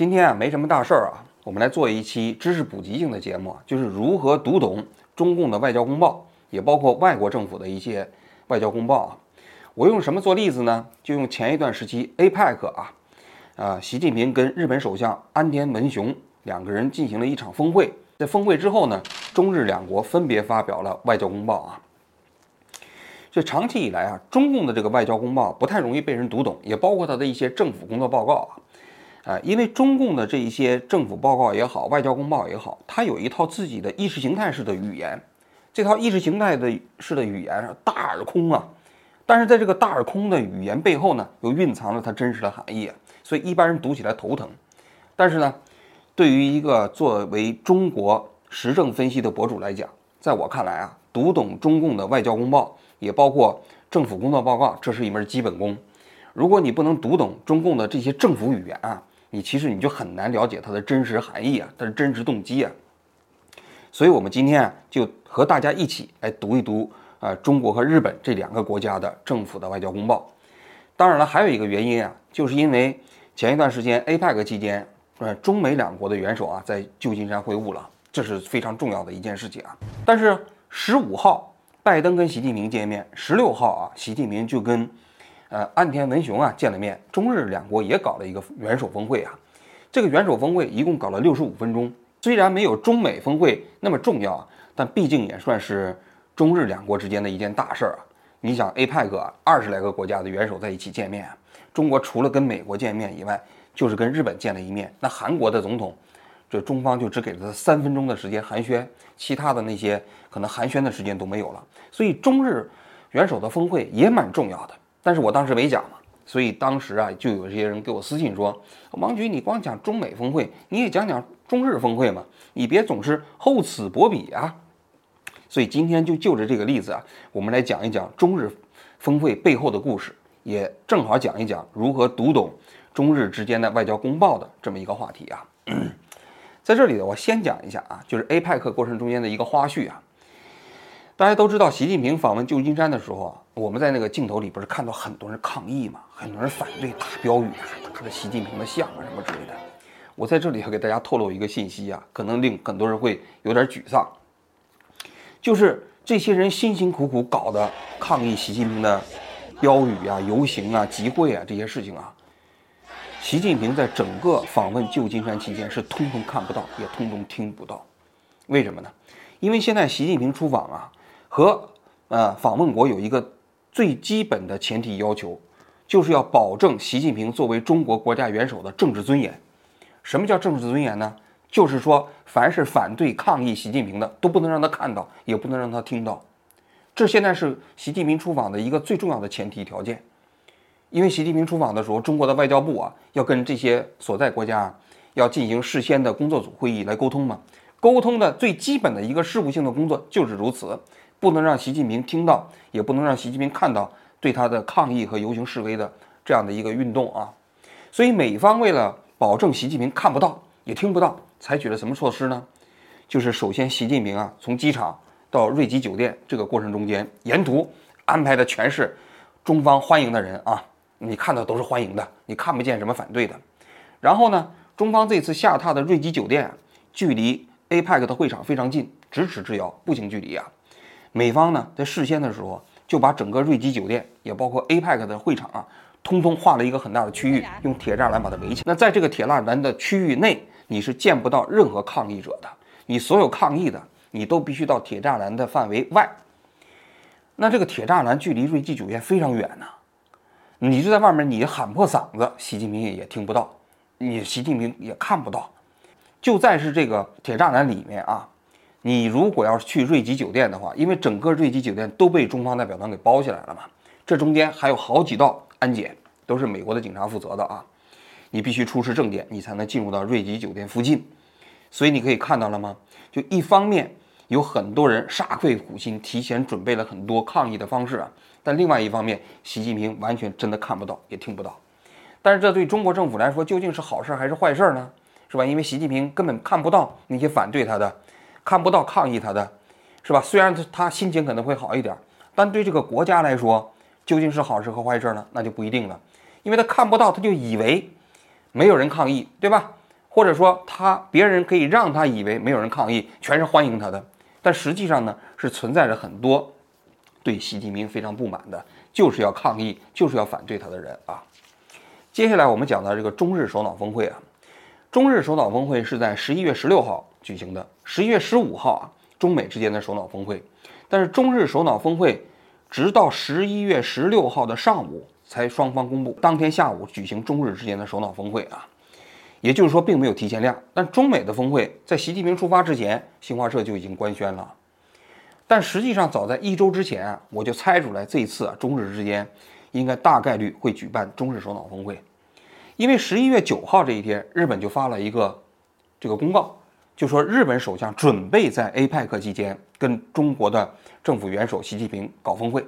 今天啊，没什么大事儿啊，我们来做一期知识普及性的节目，就是如何读懂中共的外交公报，也包括外国政府的一些外交公报啊。我用什么做例子呢？就用前一段时期 APEC 啊，啊，习近平跟日本首相安田文雄两个人进行了一场峰会，在峰会之后呢，中日两国分别发表了外交公报啊。这长期以来啊，中共的这个外交公报不太容易被人读懂，也包括他的一些政府工作报告啊。啊，因为中共的这一些政府报告也好，外交公报也好，它有一套自己的意识形态式的语言，这套意识形态的式的语言大而空啊，但是在这个大而空的语言背后呢，又蕴藏了它真实的含义，所以一般人读起来头疼。但是呢，对于一个作为中国时政分析的博主来讲，在我看来啊，读懂中共的外交公报，也包括政府工作报告，这是一门基本功。如果你不能读懂中共的这些政府语言啊，你其实你就很难了解它的真实含义啊，它的真实动机啊。所以，我们今天啊，就和大家一起来读一读啊，中国和日本这两个国家的政府的外交公报。当然了，还有一个原因啊，就是因为前一段时间 APEC 期间，呃，中美两国的元首啊，在旧金山会晤了，这是非常重要的一件事情啊。但是十五号，拜登跟习近平见面，十六号啊，习近平就跟。呃，岸田文雄啊见了面，中日两国也搞了一个元首峰会啊。这个元首峰会一共搞了六十五分钟，虽然没有中美峰会那么重要啊，但毕竟也算是中日两国之间的一件大事儿啊。你想，APEC 二十来个国家的元首在一起见面，中国除了跟美国见面以外，就是跟日本见了一面。那韩国的总统，这中方就只给了他三分钟的时间寒暄，其他的那些可能寒暄的时间都没有了。所以中日元首的峰会也蛮重要的。但是我当时没讲嘛，所以当时啊，就有这些人给我私信说：“王局，你光讲中美峰会，你也讲讲中日峰会嘛，你别总是厚此薄彼啊。”所以今天就就着这个例子啊，我们来讲一讲中日峰会背后的故事，也正好讲一讲如何读懂中日之间的外交公报的这么一个话题啊。在这里呢，我先讲一下啊，就是 APEC 过程中间的一个花絮啊。大家都知道，习近平访问旧金山的时候啊，我们在那个镜头里不是看到很多人抗议嘛，很多人反对，大标语啊，打着习近平的像啊什么之类的。我在这里要给大家透露一个信息啊，可能令很多人会有点沮丧，就是这些人辛辛苦苦搞的抗议习近平的标语啊、游行啊、集会啊这些事情啊，习近平在整个访问旧金山期间是通通看不到，也通通听不到。为什么呢？因为现在习近平出访啊。和呃访问国有一个最基本的前提要求，就是要保证习近平作为中国国家元首的政治尊严。什么叫政治尊严呢？就是说，凡是反对抗议习近平的，都不能让他看到，也不能让他听到。这现在是习近平出访的一个最重要的前提条件。因为习近平出访的时候，中国的外交部啊要跟这些所在国家要进行事先的工作组会议来沟通嘛。沟通的最基本的一个事务性的工作就是如此。不能让习近平听到，也不能让习近平看到对他的抗议和游行示威的这样的一个运动啊！所以美方为了保证习近平看不到也听不到，采取了什么措施呢？就是首先，习近平啊从机场到瑞吉酒店这个过程中间，沿途安排的全是中方欢迎的人啊，你看到都是欢迎的，你看不见什么反对的。然后呢，中方这次下榻的瑞吉酒店，距离 APEC 的会场非常近，咫尺之遥，步行距离啊。美方呢，在事先的时候就把整个瑞吉酒店，也包括 APEC 的会场啊，通通画了一个很大的区域，用铁栅栏把它围起来。那在这个铁栅栏的区域内，你是见不到任何抗议者的。你所有抗议的，你都必须到铁栅栏的范围外。那这个铁栅栏距离瑞吉酒店非常远呐，你就在外面，你喊破嗓子，习近平也听不到，你习近平也看不到。就在是这个铁栅栏里面啊。你如果要是去瑞吉酒店的话，因为整个瑞吉酒店都被中方代表团给包起来了嘛，这中间还有好几道安检，都是美国的警察负责的啊。你必须出示证件，你才能进入到瑞吉酒店附近。所以你可以看到了吗？就一方面有很多人煞费苦心，提前准备了很多抗议的方式啊，但另外一方面，习近平完全真的看不到，也听不到。但是这对中国政府来说，究竟是好事还是坏事呢？是吧？因为习近平根本看不到那些反对他的。看不到抗议他的，是吧？虽然他他心情可能会好一点，但对这个国家来说，究竟是好事和坏事呢？那就不一定了，因为他看不到，他就以为没有人抗议，对吧？或者说他别人可以让他以为没有人抗议，全是欢迎他的，但实际上呢是存在着很多对习近平非常不满的，就是要抗议，就是要反对他的人啊。接下来我们讲到这个中日首脑峰会啊，中日首脑峰会是在十一月十六号举行的，十一月十五号啊，中美之间的首脑峰会，但是中日首脑峰会直到十一月十六号的上午才双方公布，当天下午举行中日之间的首脑峰会啊。也就是说，并没有提前量。但中美的峰会在习近平出发之前，新华社就已经官宣了。但实际上，早在一周之前啊，我就猜出来，这一次啊，中日之间应该大概率会举办中日首脑峰会。因为十一月九号这一天，日本就发了一个这个公告，就说日本首相准备在 APEC 期间跟中国的政府元首习近平搞峰会。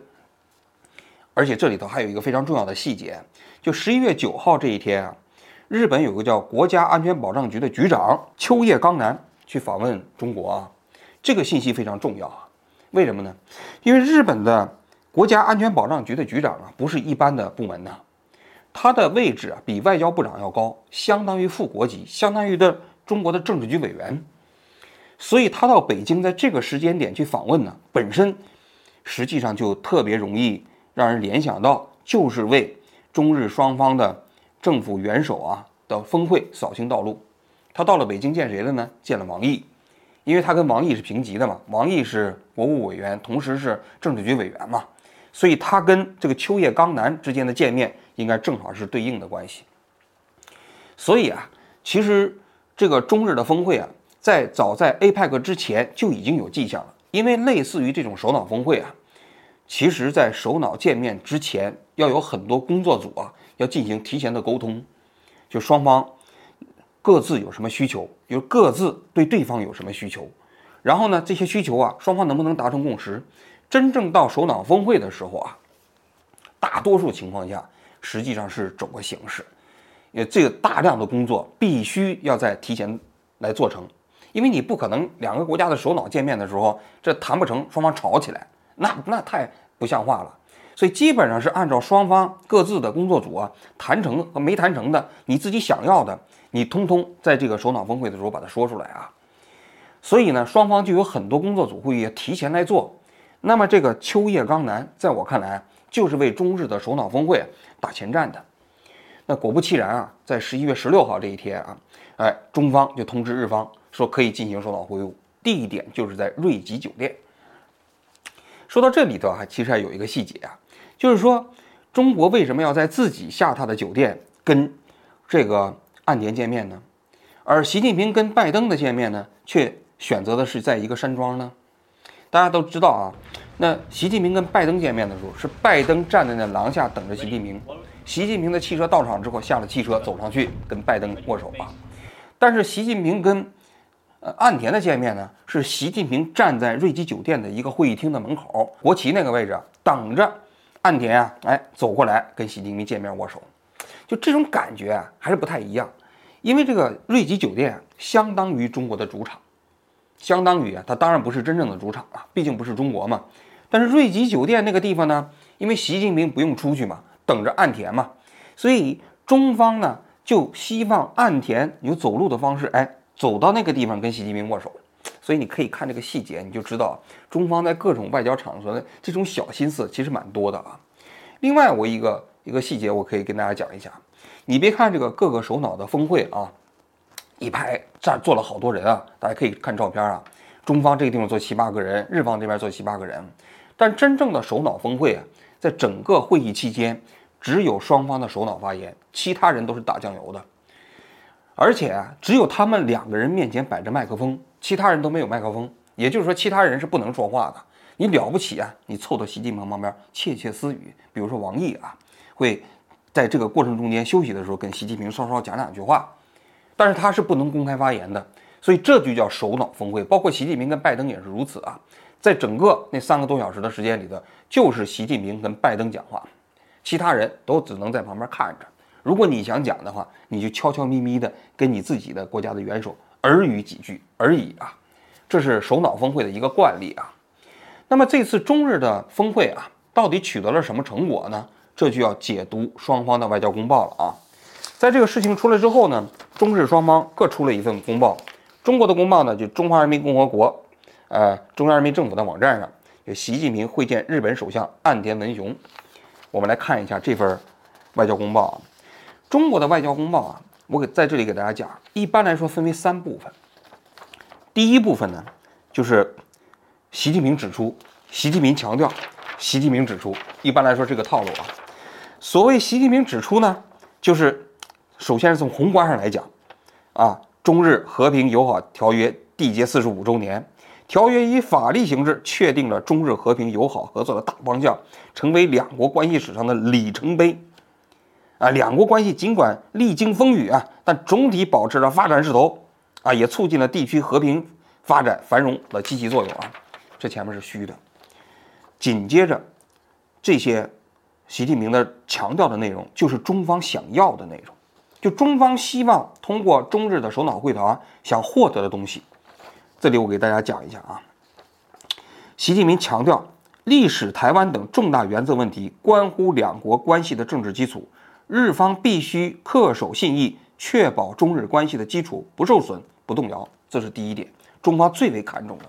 而且这里头还有一个非常重要的细节，就十一月九号这一天啊。日本有个叫国家安全保障局的局长秋叶刚男去访问中国啊，这个信息非常重要啊。为什么呢？因为日本的国家安全保障局的局长啊，不是一般的部门呐，他的位置啊比外交部长要高，相当于副国级，相当于的中国的政治局委员。所以他到北京在这个时间点去访问呢，本身实际上就特别容易让人联想到，就是为中日双方的。政府元首啊的峰会扫清道路，他到了北京见谁了呢？见了王毅，因为他跟王毅是平级的嘛，王毅是国务委员，同时是政治局委员嘛，所以他跟这个秋叶刚男之间的见面应该正好是对应的关系。所以啊，其实这个中日的峰会啊，在早在 APEC 之前就已经有迹象了，因为类似于这种首脑峰会啊，其实在首脑见面之前要有很多工作组啊。要进行提前的沟通，就双方各自有什么需求，就各自对对方有什么需求，然后呢，这些需求啊，双方能不能达成共识？真正到首脑峰会的时候啊，大多数情况下实际上是走个形式，因为这个大量的工作必须要在提前来做成，因为你不可能两个国家的首脑见面的时候这谈不成，双方吵起来，那那太不像话了。所以基本上是按照双方各自的工作组啊谈成和没谈成的，你自己想要的，你通通在这个首脑峰会的时候把它说出来啊。所以呢，双方就有很多工作组会议提前来做。那么这个秋叶刚男，在我看来就是为中日的首脑峰会打前站的。那果不其然啊，在十一月十六号这一天啊，哎，中方就通知日方说可以进行首脑会晤，地点就是在瑞吉酒店。说到这里头啊，其实还有一个细节啊。就是说，中国为什么要在自己下榻的酒店跟这个岸田见面呢？而习近平跟拜登的见面呢，却选择的是在一个山庄呢？大家都知道啊，那习近平跟拜登见面的时候，是拜登站在那廊下等着习近平，习近平的汽车到场之后下了汽车走上去跟拜登握手啊。但是习近平跟呃岸田的见面呢，是习近平站在瑞吉酒店的一个会议厅的门口，国旗那个位置等着。岸田啊，哎，走过来跟习近平见面握手，就这种感觉啊，还是不太一样。因为这个瑞吉酒店相当于中国的主场，相当于啊，它当然不是真正的主场了，毕竟不是中国嘛。但是瑞吉酒店那个地方呢，因为习近平不用出去嘛，等着岸田嘛，所以中方呢就希望岸田有走路的方式，哎，走到那个地方跟习近平握手。所以你可以看这个细节，你就知道中方在各种外交场合的这种小心思其实蛮多的啊。另外，我一个一个细节，我可以跟大家讲一下。你别看这个各个首脑的峰会啊，一排站坐了好多人啊，大家可以看照片啊。中方这个地方坐七八个人，日方这边坐七八个人。但真正的首脑峰会啊，在整个会议期间，只有双方的首脑发言，其他人都是打酱油的。而且啊，只有他们两个人面前摆着麦克风。其他人都没有麦克风，也就是说，其他人是不能说话的。你了不起啊！你凑到习近平旁边窃窃私语，比如说王毅啊，会在这个过程中间休息的时候跟习近平稍稍讲两句话，但是他是不能公开发言的。所以这就叫首脑峰会，包括习近平跟拜登也是如此啊。在整个那三个多小时的时间里头，就是习近平跟拜登讲话，其他人都只能在旁边看着。如果你想讲的话，你就悄悄咪咪的跟你自己的国家的元首。耳语几句而已啊，这是首脑峰会的一个惯例啊。那么这次中日的峰会啊，到底取得了什么成果呢？这就要解读双方的外交公报了啊。在这个事情出来之后呢，中日双方各出了一份公报。中国的公报呢，就中华人民共和国，呃，中央人民政府的网站上有习近平会见日本首相岸田文雄。我们来看一下这份外交公报啊。中国的外交公报啊，我给在这里给大家讲，一般来说分为三部分。第一部分呢，就是习近平指出，习近平强调，习近平指出，一般来说这个套路啊。所谓习近平指出呢，就是首先是从宏观上来讲，啊，中日和平友好条约缔结四十五周年，条约以法律形式确定了中日和平友好合作的大方向，成为两国关系史上的里程碑。啊，两国关系尽管历经风雨啊，但总体保持了发展势头，啊，也促进了地区和平发展繁荣的积极作用啊。这前面是虚的，紧接着这些。习近平的强调的内容就是中方想要的内容，就中方希望通过中日的首脑会谈想获得的东西。这里我给大家讲一下啊。习近平强调，历史、台湾等重大原则问题关乎两国关系的政治基础，日方必须恪守信义，确保中日关系的基础不受损、不动摇。这是第一点，中方最为看重的。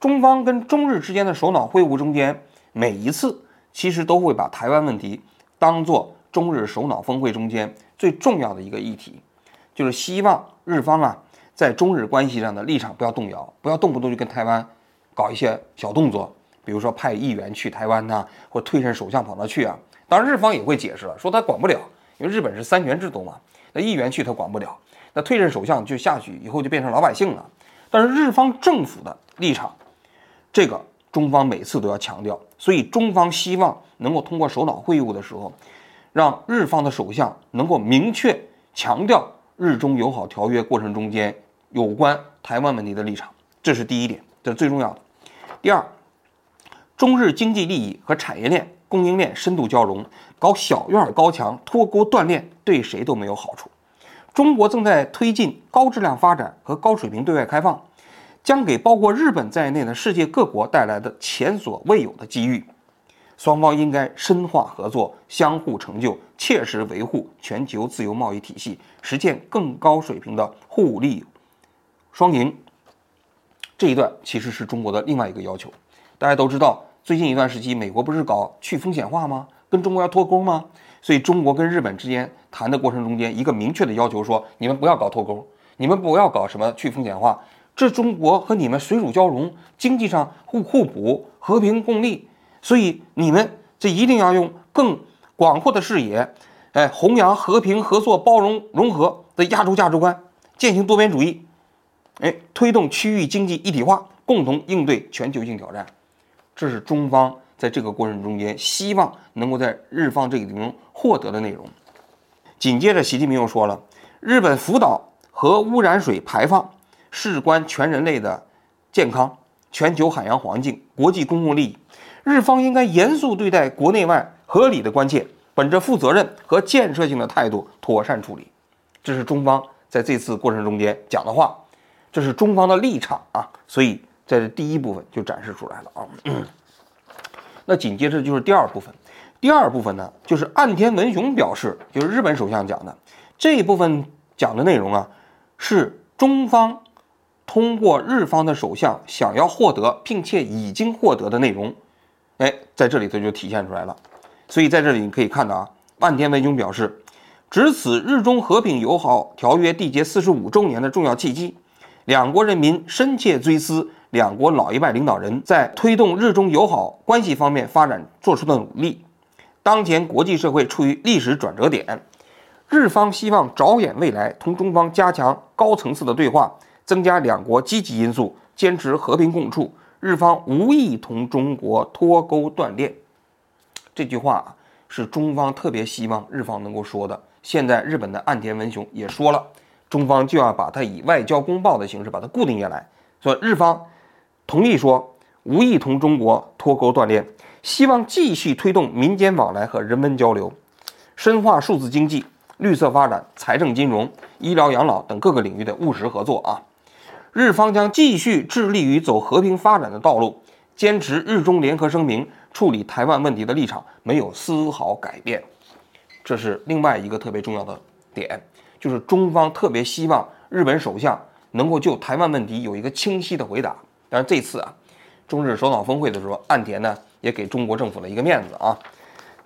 中方跟中日之间的首脑会晤中间，每一次。其实都会把台湾问题当做中日首脑峰会中间最重要的一个议题，就是希望日方啊在中日关系上的立场不要动摇，不要动不动就跟台湾搞一些小动作，比如说派议员去台湾呐，或退任首相跑那去啊。当然日方也会解释了，说他管不了，因为日本是三权制度嘛，那议员去他管不了，那退任首相就下去以后就变成老百姓了。但是日方政府的立场，这个。中方每次都要强调，所以中方希望能够通过首脑会晤的时候，让日方的首相能够明确强调日中友好条约过程中间有关台湾问题的立场，这是第一点，这是最重要的。第二，中日经济利益和产业链、供应链深度交融，搞小院高墙、脱钩断链，对谁都没有好处。中国正在推进高质量发展和高水平对外开放。将给包括日本在内的世界各国带来的前所未有的机遇，双方应该深化合作，相互成就，切实维护全球自由贸易体系，实现更高水平的互利双赢。这一段其实是中国的另外一个要求。大家都知道，最近一段时期，美国不是搞去风险化吗？跟中国要脱钩吗？所以中国跟日本之间谈的过程中间，一个明确的要求说：你们不要搞脱钩，你们不要搞什么去风险化。这中国和你们水乳交融，经济上互互补，和平共利，所以你们这一定要用更广阔的视野，哎，弘扬和平、合作、包容、融合的亚洲价值观，践行多边主义，哎，推动区域经济一体化，共同应对全球性挑战。这是中方在这个过程中间希望能够在日方这个地方获得的内容。紧接着，习近平又说了，日本福岛核污染水排放。事关全人类的健康、全球海洋环境、国际公共利益，日方应该严肃对待国内外合理的关切，本着负责任和建设性的态度妥善处理。这是中方在这次过程中间讲的话，这是中方的立场啊。所以在这第一部分就展示出来了啊。那紧接着就是第二部分，第二部分呢就是岸田文雄表示，就是日本首相讲的这一部分讲的内容啊，是中方。通过日方的首相想要获得并且已经获得的内容，哎，在这里头就体现出来了。所以在这里你可以看到啊，岸田文雄表示，值此日中和平友好条约缔结四十五周年的重要契机，两国人民深切追思两国老一辈领导人在推动日中友好关系方面发展做出的努力。当前国际社会处于历史转折点，日方希望着眼未来，同中方加强高层次的对话。增加两国积极因素，坚持和平共处。日方无意同中国脱钩断链。这句话，是中方特别希望日方能够说的。现在日本的岸田文雄也说了，中方就要把它以外交公报的形式把它固定下来。说日方同意说无意同中国脱钩断链，希望继续推动民间往来和人文交流，深化数字经济、绿色发展、财政金融、医疗养老等各个领域的务实合作啊。日方将继续致力于走和平发展的道路，坚持日中联合声明处理台湾问题的立场没有丝毫改变。这是另外一个特别重要的点，就是中方特别希望日本首相能够就台湾问题有一个清晰的回答。但是，这次啊，中日首脑峰会的时候，岸田呢也给中国政府了一个面子啊，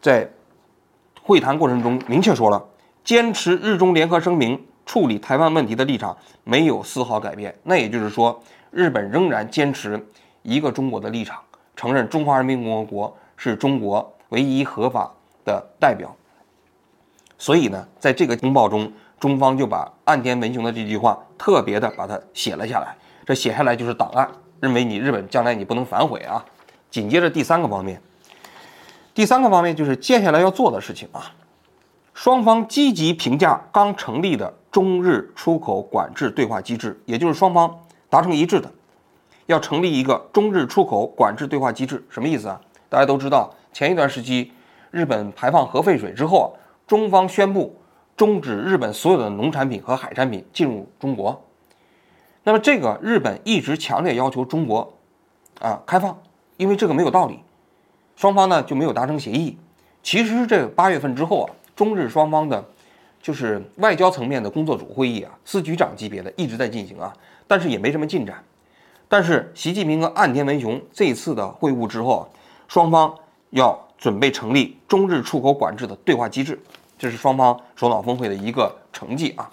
在会谈过程中明确说了，坚持日中联合声明处理台湾问题的立场没有丝毫改变。那也就是说，日本仍然坚持一个中国的立场，承认中华人民共和国是中国唯一合法的代表。所以呢，在这个公报中，中方就把岸田文雄的这句话特别的把它写了下来。这写下来就是档案，认为你日本将来你不能反悔啊。紧接着第三个方面，第三个方面就是接下来要做的事情啊。双方积极评价刚成立的中日出口管制对话机制，也就是双方达成一致的，要成立一个中日出口管制对话机制。什么意思啊？大家都知道，前一段时期日本排放核废水之后啊。中方宣布终止日本所有的农产品和海产品进入中国。那么，这个日本一直强烈要求中国啊开放，因为这个没有道理。双方呢就没有达成协议。其实，这八月份之后啊，中日双方的，就是外交层面的工作组会议啊，司局长级别的一直在进行啊，但是也没什么进展。但是，习近平和岸田文雄这次的会晤之后，双方要。准备成立中日出口管制的对话机制，这是双方首脑峰会的一个成绩啊。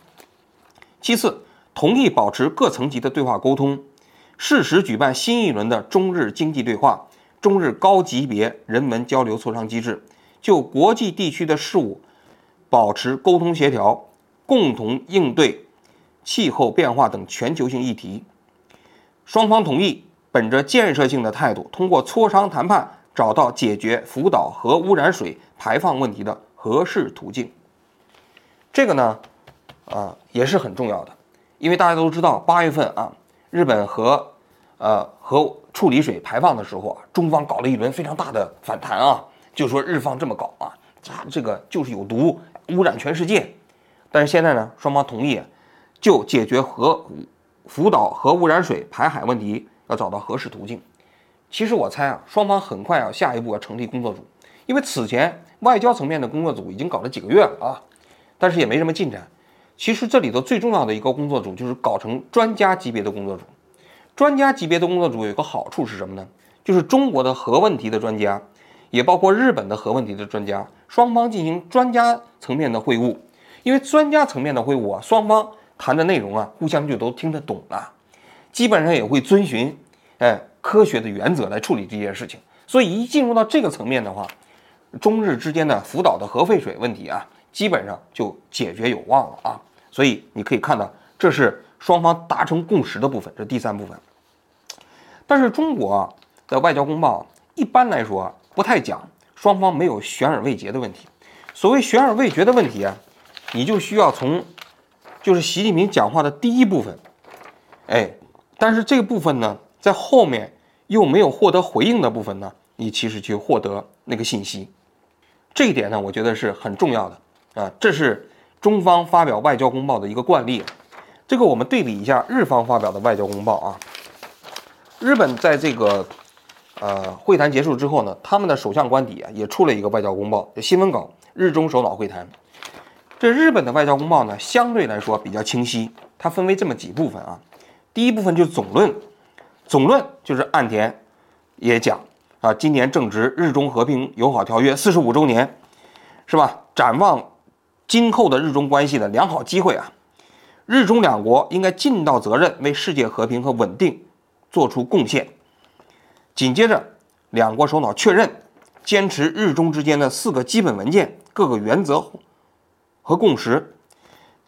其次，同意保持各层级的对话沟通，适时举办新一轮的中日经济对话、中日高级别人文交流磋商机制，就国际地区的事务保持沟通协调，共同应对气候变化等全球性议题。双方同意本着建设性的态度，通过磋商谈判。找到解决福岛核污染水排放问题的合适途径，这个呢，啊也是很重要的，因为大家都知道，八月份啊，日本核，呃核处理水排放的时候啊，中方搞了一轮非常大的反弹啊，就说日方这么搞啊，这个就是有毒，污染全世界。但是现在呢，双方同意就解决核福岛核污染水排海问题，要找到合适途径。其实我猜啊，双方很快啊，下一步要成立工作组，因为此前外交层面的工作组已经搞了几个月了啊，但是也没什么进展。其实这里头最重要的一个工作组就是搞成专家级别的工作组。专家级别的工作组有一个好处是什么呢？就是中国的核问题的专家，也包括日本的核问题的专家，双方进行专家层面的会晤。因为专家层面的会晤啊，双方谈的内容啊，互相就都听得懂了，基本上也会遵循，哎。科学的原则来处理这件事情，所以一进入到这个层面的话，中日之间的福岛的核废水问题啊，基本上就解决有望了啊。所以你可以看到，这是双方达成共识的部分，这第三部分。但是中国的外交公报一般来说不太讲双方没有悬而未决的问题。所谓悬而未决的问题啊，你就需要从就是习近平讲话的第一部分，哎，但是这个部分呢？在后面又没有获得回应的部分呢，你其实去获得那个信息，这一点呢，我觉得是很重要的啊。这是中方发表外交公报的一个惯例。这个我们对比一下日方发表的外交公报啊。日本在这个呃会谈结束之后呢，他们的首相官邸啊也出了一个外交公报新闻稿，日中首脑会谈。这日本的外交公报呢，相对来说比较清晰，它分为这么几部分啊。第一部分就是总论。总论就是岸田也讲啊，今年正值日中和平友好条约四十五周年，是吧？展望今后的日中关系的良好机会啊，日中两国应该尽到责任，为世界和平和稳定做出贡献。紧接着，两国首脑确认坚持日中之间的四个基本文件、各个原则和共识，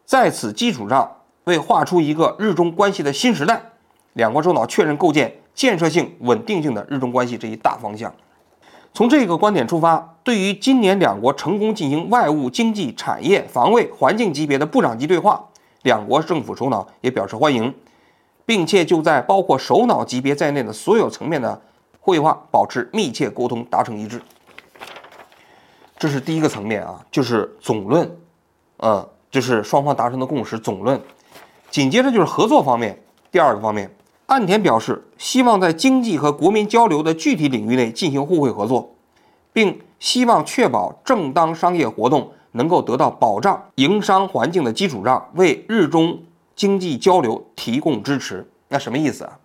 在此基础上为画出一个日中关系的新时代。两国首脑确认构建建设性、稳定性的日中关系这一大方向。从这个观点出发，对于今年两国成功进行外务、经济、产业、防卫、环境级别的部长级对话，两国政府首脑也表示欢迎，并且就在包括首脑级别在内的所有层面的会话保持密切沟通，达成一致。这是第一个层面啊，就是总论，呃，就是双方达成的共识总论。紧接着就是合作方面，第二个方面。岸田表示，希望在经济和国民交流的具体领域内进行互惠合作，并希望确保正当商业活动能够得到保障营商环境的基础上，为日中经济交流提供支持。那什么意思啊？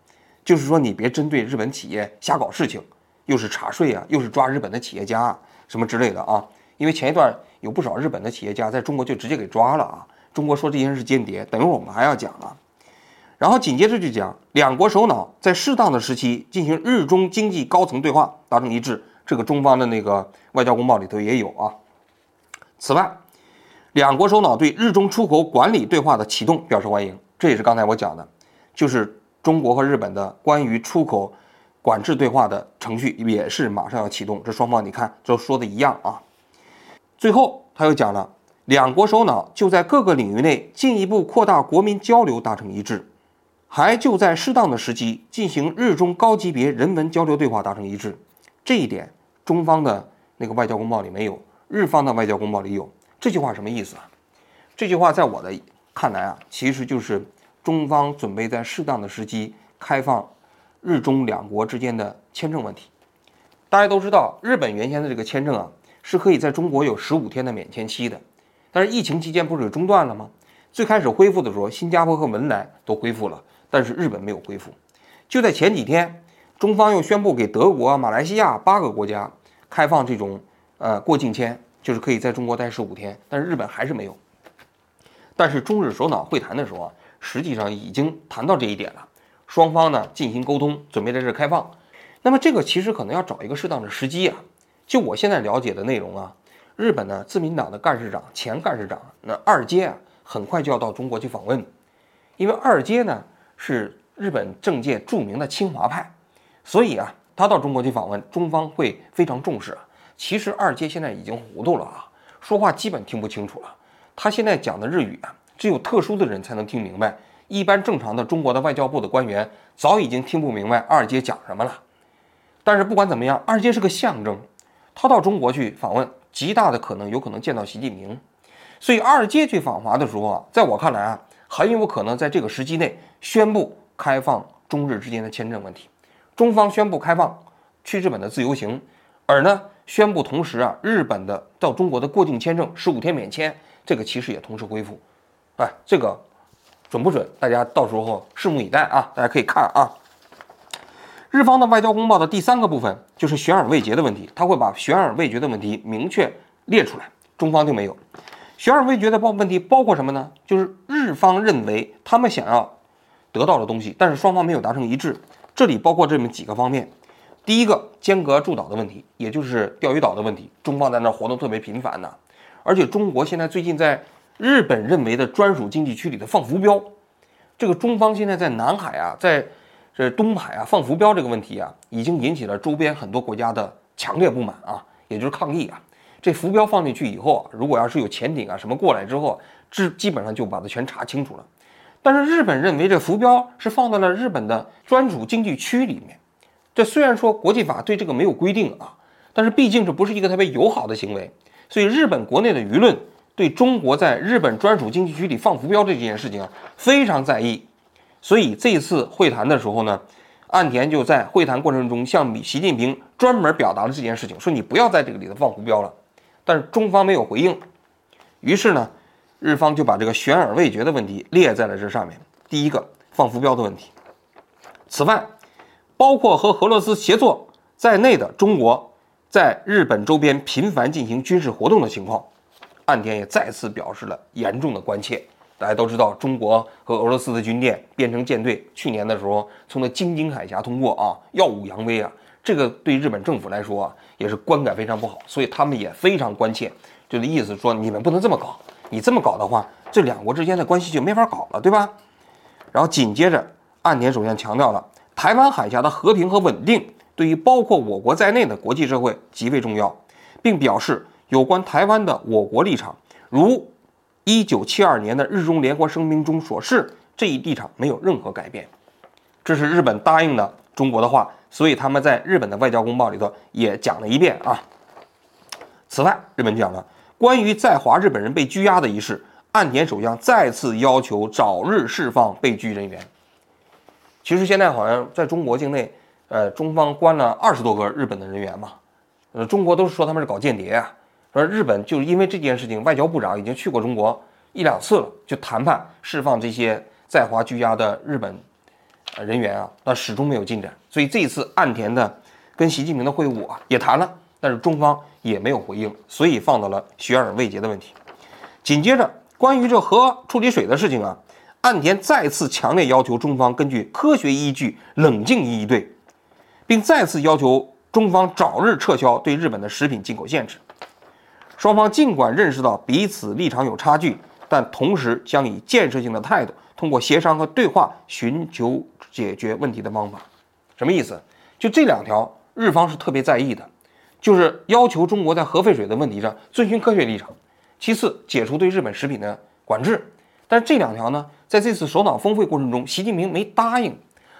就是说你别针对日本企业瞎搞事情，又是查税啊，又是抓日本的企业家什么之类的啊。因为前一段有不少日本的企业家在中国就直接给抓了啊。中国说这些人是间谍，等一会儿我们还要讲啊。然后紧接着就讲两国首脑在适当的时期进行日中经济高层对话，达成一致。这个中方的那个外交公报里头也有啊。此外，两国首脑对日中出口管理对话的启动表示欢迎。这也是刚才我讲的，就是中国和日本的关于出口管制对话的程序也是马上要启动。这双方你看都说的一样啊。最后他又讲了，两国首脑就在各个领域内进一步扩大国民交流达成一致。还就在适当的时机进行日中高级别人文交流对话达成一致，这一点中方的那个外交公报里没有，日方的外交公报里有。这句话什么意思啊？这句话在我的看来啊，其实就是中方准备在适当的时机开放日中两国之间的签证问题。大家都知道，日本原先的这个签证啊，是可以在中国有十五天的免签期的，但是疫情期间不是中断了吗？最开始恢复的时候，新加坡和文莱都恢复了。但是日本没有恢复，就在前几天，中方又宣布给德国、马来西亚八个国家开放这种呃过境签，就是可以在中国待十五天。但是日本还是没有。但是中日首脑会谈的时候啊，实际上已经谈到这一点了，双方呢进行沟通，准备在这开放。那么这个其实可能要找一个适当的时机啊。就我现在了解的内容啊，日本呢自民党的干事长、前干事长那二阶啊，很快就要到中国去访问，因为二阶呢。是日本政界著名的清华派，所以啊，他到中国去访问，中方会非常重视。其实二阶现在已经糊涂了啊，说话基本听不清楚了。他现在讲的日语啊，只有特殊的人才能听明白，一般正常的中国的外交部的官员早已经听不明白二阶讲什么了。但是不管怎么样，二阶是个象征，他到中国去访问，极大的可能有可能见到习近平。所以二阶去访华的时候啊，在我看来啊。很有可能在这个时期内宣布开放中日之间的签证问题，中方宣布开放去日本的自由行，而呢宣布同时啊日本的到中国的过境签证十五天免签，这个其实也同时恢复，哎，这个准不准？大家到时候拭目以待啊！大家可以看啊，日方的外交公报的第三个部分就是悬而未决的问题，他会把悬而未决的问题明确列出来，中方就没有。悬而未决的包问题包括什么呢？就是日方认为他们想要得到的东西，但是双方没有达成一致。这里包括这么几个方面：第一个，间隔诸岛的问题，也就是钓鱼岛的问题，中方在那活动特别频繁呢。而且中国现在最近在日本认为的专属经济区里的放浮标，这个中方现在在南海啊，在这东海啊放浮标这个问题啊，已经引起了周边很多国家的强烈不满啊，也就是抗议啊。这浮标放进去以后啊，如果要是有潜艇啊什么过来之后，这基本上就把它全查清楚了。但是日本认为这浮标是放在了日本的专属经济区里面。这虽然说国际法对这个没有规定啊，但是毕竟这不是一个特别友好的行为，所以日本国内的舆论对中国在日本专属经济区里放浮标这件事情啊非常在意。所以这次会谈的时候呢，岸田就在会谈过程中向习近平专门表达了这件事情，说你不要在这个里头放浮标了。但是中方没有回应，于是呢，日方就把这个悬而未决的问题列在了这上面。第一个放浮标的问题。此外，包括和俄罗斯协作在内的中国在日本周边频繁进行军事活动的情况，岸田也再次表示了严重的关切。大家都知道，中国和俄罗斯的军舰变成舰队，去年的时候从那京津海峡通过啊，耀武扬威啊。这个对日本政府来说，也是观感非常不好，所以他们也非常关切，就是意思说你们不能这么搞，你这么搞的话，这两国之间的关系就没法搞了，对吧？然后紧接着，岸田首相强调了台湾海峡的和平和稳定对于包括我国在内的国际社会极为重要，并表示有关台湾的我国立场，如一九七二年的日中联合声明中所示，这一立场没有任何改变。这是日本答应的中国的话。所以他们在日本的外交公报里头也讲了一遍啊。此外，日本讲了关于在华日本人被拘押的一事，岸田首相再次要求早日释放被拘人员。其实现在好像在中国境内，呃，中方关了二十多个日本的人员嘛，呃，中国都是说他们是搞间谍啊，说日本就是因为这件事情，外交部长已经去过中国一两次了，就谈判释放这些在华拘押的日本人员啊，那始终没有进展。所以这一次岸田的跟习近平的会晤啊，也谈了，但是中方也没有回应，所以放到了悬而未决的问题。紧接着，关于这核处理水的事情啊，岸田再次强烈要求中方根据科学依据冷静应对，并再次要求中方早日撤销对日本的食品进口限制。双方尽管认识到彼此立场有差距，但同时将以建设性的态度，通过协商和对话寻求解决问题的方法。什么意思？就这两条，日方是特别在意的，就是要求中国在核废水的问题上遵循科学立场，其次解除对日本食品的管制。但是这两条呢，在这次首脑峰会过程中，习近平没答应，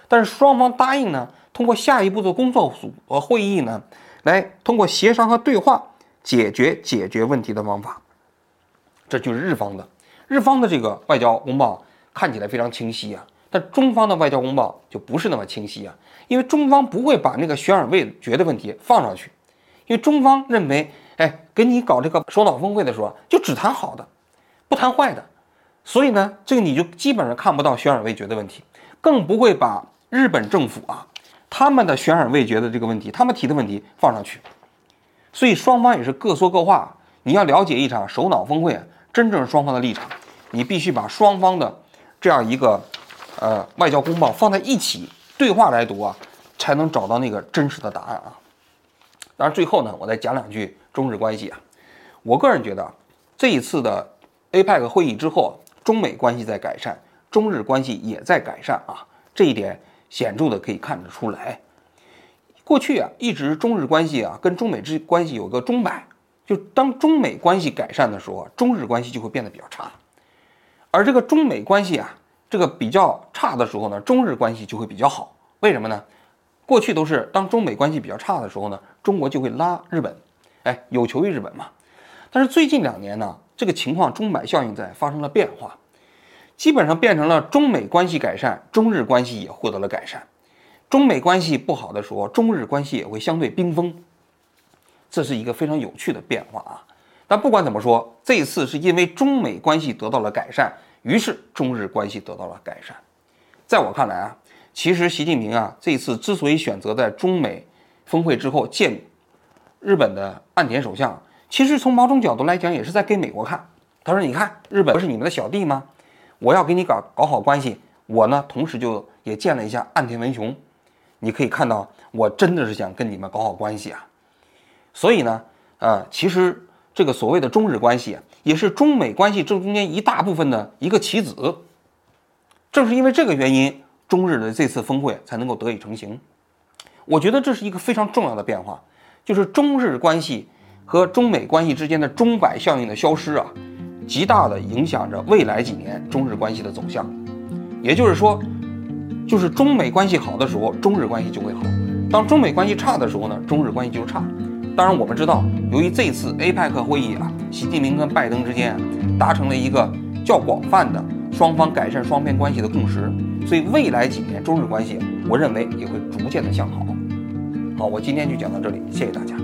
但是双方答应呢，通过下一步的工作组和会议呢，来通过协商和对话。解决解决问题的方法，这就是日方的。日方的这个外交公报看起来非常清晰啊，但中方的外交公报就不是那么清晰啊。因为中方不会把那个悬而未决的问题放上去，因为中方认为，哎，给你搞这个首脑峰会的时候，就只谈好的，不谈坏的，所以呢，这个你就基本上看不到悬而未决的问题，更不会把日本政府啊他们的悬而未决的这个问题，他们提的问题放上去。所以双方也是各说各话。你要了解一场首脑峰会真正双方的立场，你必须把双方的这样一个呃外交公报放在一起对话来读啊，才能找到那个真实的答案啊。当然最后呢，我再讲两句中日关系啊。我个人觉得这一次的 APEC 会议之后，中美关系在改善，中日关系也在改善啊，这一点显著的可以看得出来。过去啊，一直中日关系啊，跟中美之关系有个钟摆，就当中美关系改善的时候，中日关系就会变得比较差；而这个中美关系啊，这个比较差的时候呢，中日关系就会比较好。为什么呢？过去都是当中美关系比较差的时候呢，中国就会拉日本，哎，有求于日本嘛。但是最近两年呢，这个情况钟摆效应在发生了变化，基本上变成了中美关系改善，中日关系也获得了改善。中美关系不好的时候，中日关系也会相对冰封，这是一个非常有趣的变化啊。但不管怎么说，这次是因为中美关系得到了改善，于是中日关系得到了改善。在我看来啊，其实习近平啊这次之所以选择在中美峰会之后见日本的岸田首相，其实从某种角度来讲，也是在给美国看。他说：“你看，日本不是你们的小弟吗？我要给你搞搞好关系。我呢，同时就也见了一下岸田文雄。”你可以看到，我真的是想跟你们搞好关系啊，所以呢，呃，其实这个所谓的中日关系，也是中美关系正中间一大部分的一个棋子。正是因为这个原因，中日的这次峰会才能够得以成型。我觉得这是一个非常重要的变化，就是中日关系和中美关系之间的钟摆效应的消失啊，极大的影响着未来几年中日关系的走向。也就是说。就是中美关系好的时候，中日关系就会好；当中美关系差的时候呢，中日关系就差。当然，我们知道，由于这次 APEC 会议啊，习近平跟拜登之间达成了一个较广泛的双方改善双边关系的共识，所以未来几年中日关系，我认为也会逐渐的向好。好，我今天就讲到这里，谢谢大家。